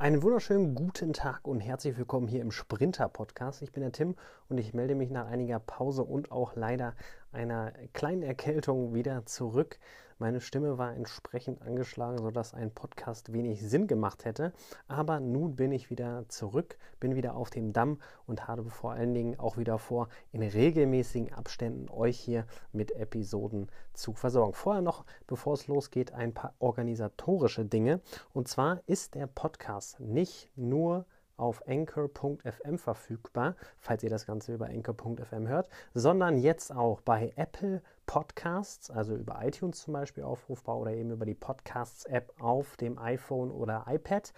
Einen wunderschönen guten Tag und herzlich willkommen hier im Sprinter Podcast. Ich bin der Tim und ich melde mich nach einiger Pause und auch leider einer kleinen Erkältung wieder zurück. Meine Stimme war entsprechend angeschlagen, sodass ein Podcast wenig Sinn gemacht hätte. Aber nun bin ich wieder zurück, bin wieder auf dem Damm und habe vor allen Dingen auch wieder vor, in regelmäßigen Abständen euch hier mit Episoden zu versorgen. Vorher noch, bevor es losgeht, ein paar organisatorische Dinge. Und zwar ist der Podcast nicht nur auf anchor.fm verfügbar, falls ihr das Ganze über anchor.fm hört, sondern jetzt auch bei Apple Podcasts, also über iTunes zum Beispiel aufrufbar oder eben über die Podcasts-App auf dem iPhone oder iPad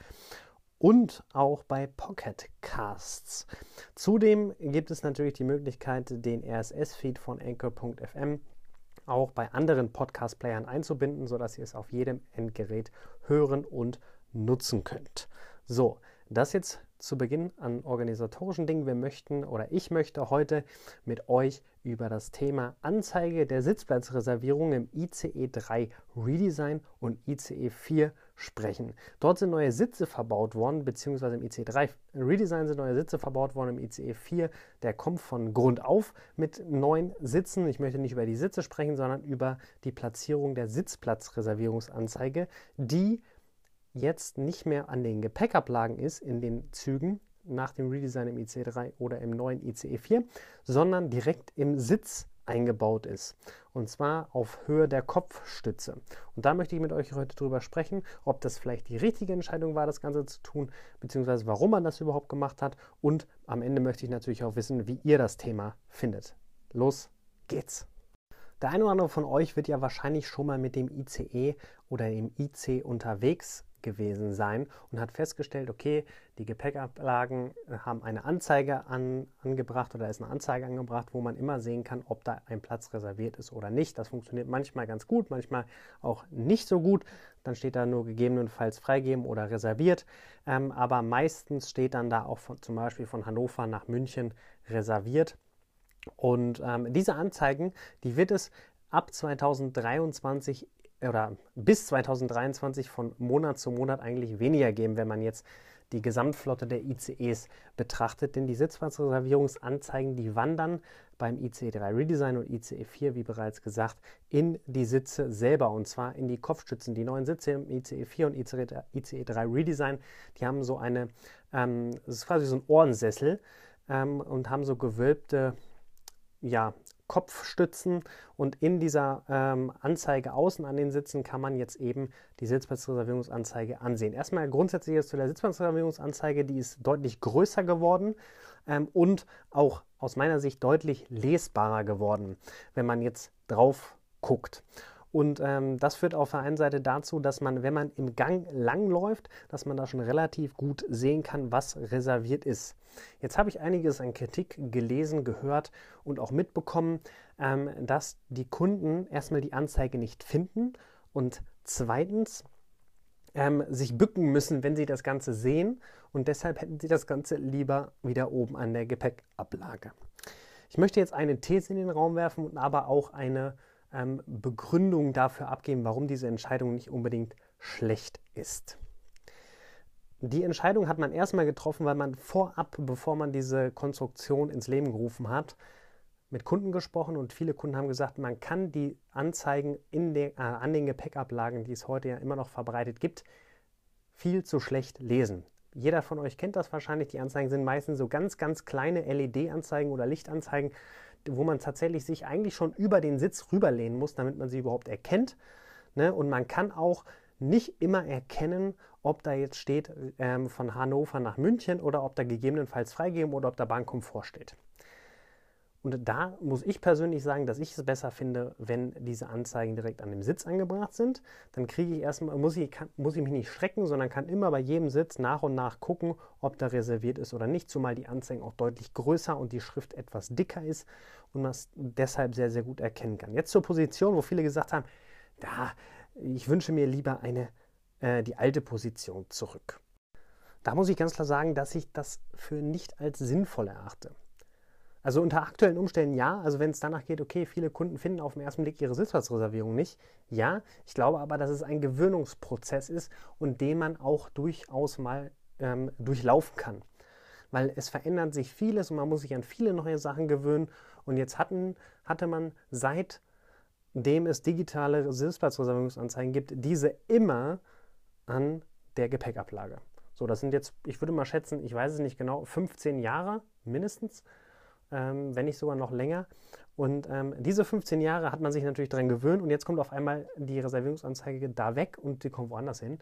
und auch bei Pocket Casts. Zudem gibt es natürlich die Möglichkeit, den RSS-Feed von Anchor.fm auch bei anderen Podcast-Playern einzubinden, sodass ihr es auf jedem Endgerät hören und nutzen könnt. So, das jetzt zu Beginn an organisatorischen Dingen. Wir möchten oder ich möchte heute mit euch über das Thema Anzeige der Sitzplatzreservierung im ICE 3 Redesign und ICE 4 sprechen. Dort sind neue Sitze verbaut worden, beziehungsweise im ICE 3 Redesign sind neue Sitze verbaut worden, im ICE 4, der kommt von Grund auf mit neuen Sitzen. Ich möchte nicht über die Sitze sprechen, sondern über die Platzierung der Sitzplatzreservierungsanzeige, die jetzt nicht mehr an den Gepäckablagen ist in den Zügen nach dem Redesign im ICE 3 oder im neuen ICE 4, sondern direkt im Sitz eingebaut ist. Und zwar auf Höhe der Kopfstütze. Und da möchte ich mit euch heute drüber sprechen, ob das vielleicht die richtige Entscheidung war, das Ganze zu tun, beziehungsweise warum man das überhaupt gemacht hat. Und am Ende möchte ich natürlich auch wissen, wie ihr das Thema findet. Los geht's! Der eine oder andere von euch wird ja wahrscheinlich schon mal mit dem ICE oder dem IC unterwegs gewesen sein und hat festgestellt, okay, die Gepäckablagen haben eine Anzeige an, angebracht oder ist eine Anzeige angebracht, wo man immer sehen kann, ob da ein Platz reserviert ist oder nicht. Das funktioniert manchmal ganz gut, manchmal auch nicht so gut. Dann steht da nur gegebenenfalls freigeben oder reserviert. Ähm, aber meistens steht dann da auch von, zum Beispiel von Hannover nach München reserviert. Und ähm, diese Anzeigen, die wird es ab 2023 oder bis 2023 von Monat zu Monat eigentlich weniger geben, wenn man jetzt die Gesamtflotte der ICEs betrachtet. Denn die Sitzplatzreservierungsanzeigen, die wandern beim ICE 3 Redesign und ICE 4, wie bereits gesagt, in die Sitze selber und zwar in die Kopfstützen. Die neuen Sitze im ICE 4 und ICE 3 Redesign, die haben so eine, ähm, das ist quasi so ein Ohrensessel ähm, und haben so gewölbte ja, Kopfstützen und in dieser ähm, Anzeige außen an den Sitzen kann man jetzt eben die Sitzplatzreservierungsanzeige ansehen. Erstmal grundsätzlich jetzt zu der Sitzplatzreservierungsanzeige, die ist deutlich größer geworden ähm, und auch aus meiner Sicht deutlich lesbarer geworden, wenn man jetzt drauf guckt. Und ähm, das führt auf der einen Seite dazu, dass man, wenn man im Gang langläuft, dass man da schon relativ gut sehen kann, was reserviert ist. Jetzt habe ich einiges an Kritik gelesen, gehört und auch mitbekommen, ähm, dass die Kunden erstmal die Anzeige nicht finden und zweitens ähm, sich bücken müssen, wenn sie das Ganze sehen und deshalb hätten sie das Ganze lieber wieder oben an der Gepäckablage. Ich möchte jetzt eine These in den Raum werfen und aber auch eine ähm, Begründung dafür abgeben, warum diese Entscheidung nicht unbedingt schlecht ist. Die Entscheidung hat man erstmal getroffen, weil man vorab, bevor man diese Konstruktion ins Leben gerufen hat, mit Kunden gesprochen und viele Kunden haben gesagt, man kann die Anzeigen den, äh, an den Gepäckablagen, die es heute ja immer noch verbreitet gibt, viel zu schlecht lesen. Jeder von euch kennt das wahrscheinlich. Die Anzeigen sind meistens so ganz, ganz kleine LED-Anzeigen oder Lichtanzeigen, wo man tatsächlich sich eigentlich schon über den Sitz rüberlehnen muss, damit man sie überhaupt erkennt. Ne? Und man kann auch nicht immer erkennen, ob da jetzt steht ähm, von Hannover nach München oder ob da gegebenenfalls freigeben oder ob da Bahnkomfort steht. Und da muss ich persönlich sagen, dass ich es besser finde, wenn diese Anzeigen direkt an dem Sitz angebracht sind. Dann kriege ich erstmal, muss ich, kann, muss ich mich nicht schrecken, sondern kann immer bei jedem Sitz nach und nach gucken, ob da reserviert ist oder nicht, zumal die Anzeigen auch deutlich größer und die Schrift etwas dicker ist und man es deshalb sehr, sehr gut erkennen kann. Jetzt zur Position, wo viele gesagt haben, da, ich wünsche mir lieber eine, äh, die alte Position zurück. Da muss ich ganz klar sagen, dass ich das für nicht als sinnvoll erachte. Also unter aktuellen Umständen ja. Also wenn es danach geht, okay, viele Kunden finden auf den ersten Blick ihre Sitzplatzreservierung nicht. Ja, ich glaube aber, dass es ein Gewöhnungsprozess ist und den man auch durchaus mal ähm, durchlaufen kann. Weil es verändert sich vieles und man muss sich an viele neue Sachen gewöhnen. Und jetzt hatten, hatte man seitdem es digitale Sitzplatzreservierungsanzeigen gibt, diese immer an der Gepäckablage. So, das sind jetzt, ich würde mal schätzen, ich weiß es nicht genau, 15 Jahre mindestens, ähm, wenn nicht sogar noch länger. Und ähm, diese 15 Jahre hat man sich natürlich daran gewöhnt und jetzt kommt auf einmal die Reservierungsanzeige da weg und die kommt woanders hin.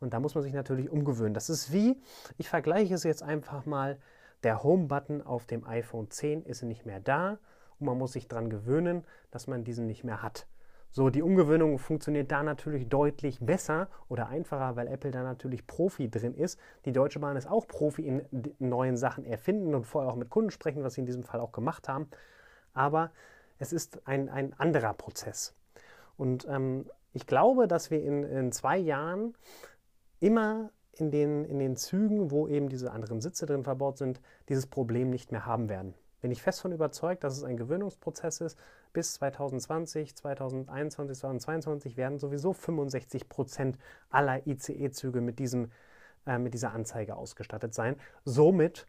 Und da muss man sich natürlich umgewöhnen. Das ist wie, ich vergleiche es jetzt einfach mal, der Home-Button auf dem iPhone 10 ist nicht mehr da und man muss sich daran gewöhnen, dass man diesen nicht mehr hat. So, die Umgewöhnung funktioniert da natürlich deutlich besser oder einfacher, weil Apple da natürlich Profi drin ist. Die Deutsche Bahn ist auch Profi in neuen Sachen erfinden und vorher auch mit Kunden sprechen, was sie in diesem Fall auch gemacht haben. Aber es ist ein, ein anderer Prozess. Und ähm, ich glaube, dass wir in, in zwei Jahren immer in den, in den Zügen, wo eben diese anderen Sitze drin verbaut sind, dieses Problem nicht mehr haben werden bin ich fest von überzeugt, dass es ein Gewöhnungsprozess ist. Bis 2020, 2021, 2022 werden sowieso 65 Prozent aller ICE-Züge mit, äh, mit dieser Anzeige ausgestattet sein. Somit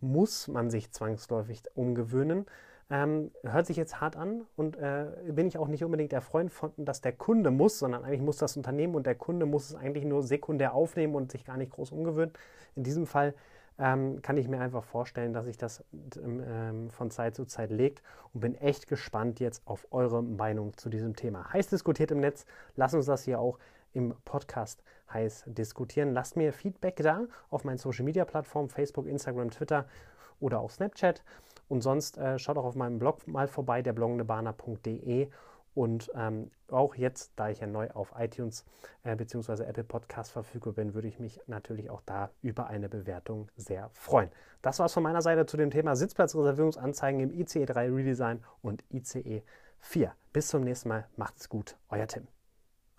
muss man sich zwangsläufig umgewöhnen. Ähm, hört sich jetzt hart an und äh, bin ich auch nicht unbedingt der Freund von, dass der Kunde muss, sondern eigentlich muss das Unternehmen und der Kunde muss es eigentlich nur sekundär aufnehmen und sich gar nicht groß umgewöhnen. In diesem Fall ähm, kann ich mir einfach vorstellen, dass sich das ähm, von Zeit zu Zeit legt und bin echt gespannt jetzt auf eure Meinung zu diesem Thema. Heiß diskutiert im Netz, lasst uns das hier auch im Podcast heiß diskutieren. Lasst mir Feedback da auf meinen Social Media Plattformen, Facebook, Instagram, Twitter oder auch Snapchat. Und sonst äh, schaut auch auf meinem Blog mal vorbei, der bloggendebahner.de und ähm, auch jetzt, da ich ja neu auf iTunes äh, bzw. Apple Podcast verfügbar bin, würde ich mich natürlich auch da über eine Bewertung sehr freuen. Das war es von meiner Seite zu dem Thema Sitzplatzreservierungsanzeigen im ICE 3 Redesign und ICE 4. Bis zum nächsten Mal. Macht's gut. Euer Tim.